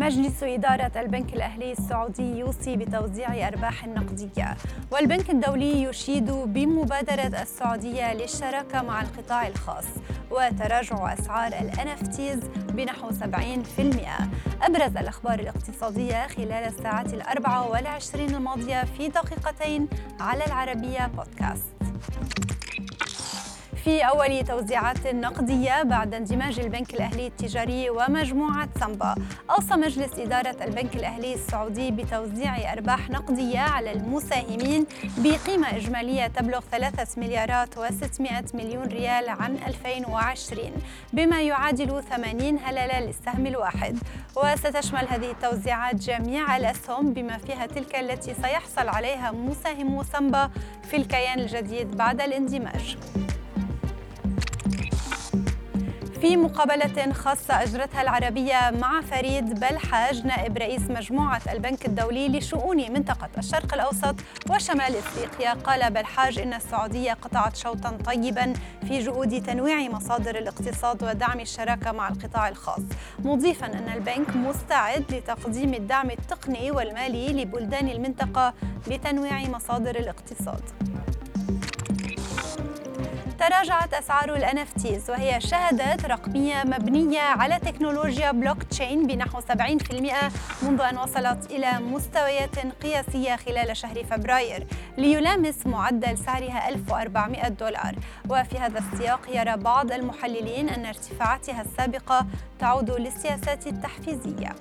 مجلس إدارة البنك الأهلي السعودي يوصي بتوزيع أرباح نقدية. والبنك الدولي يشيد بمبادرة السعودية للشراكة مع القطاع الخاص وتراجع أسعار ال NFTs بنحو 70% أبرز الأخبار الاقتصادية خلال الساعات الأربع والعشرين الماضية في دقيقتين على العربية بودكاست. في أول توزيعات نقدية بعد اندماج البنك الأهلي التجاري ومجموعة سامبا. أوصى مجلس إدارة البنك الأهلي السعودي بتوزيع أرباح نقدية على المساهمين بقيمة إجمالية تبلغ 3 مليارات و600 مليون ريال عام 2020 بما يعادل 80 هللة للسهم الواحد. وستشمل هذه التوزيعات جميع الأسهم بما فيها تلك التي سيحصل عليها مساهمو سامبا في الكيان الجديد بعد الاندماج. في مقابلة خاصة أجرتها العربية مع فريد بلحاج نائب رئيس مجموعة البنك الدولي لشؤون منطقة الشرق الأوسط وشمال إفريقيا. قال بلحاج إن السعودية قطعت شوطا طيبا في جهود تنويع مصادر الاقتصاد ودعم الشراكة مع القطاع الخاص. مضيفا أن البنك مستعد لتقديم الدعم التقني والمالي لبلدان المنطقة لتنويع مصادر الاقتصاد. تراجعت أسعار ال NFTs وهي شهادات رقمية مبنية على تكنولوجيا بلوك تشين بنحو 70% منذ أن وصلت إلى مستويات قياسية خلال شهر فبراير ليلامس معدل سعرها 1400 دولار. وفي هذا السياق يرى بعض المحللين أن ارتفاعاتها السابقة تعود للسياسات التحفيزية.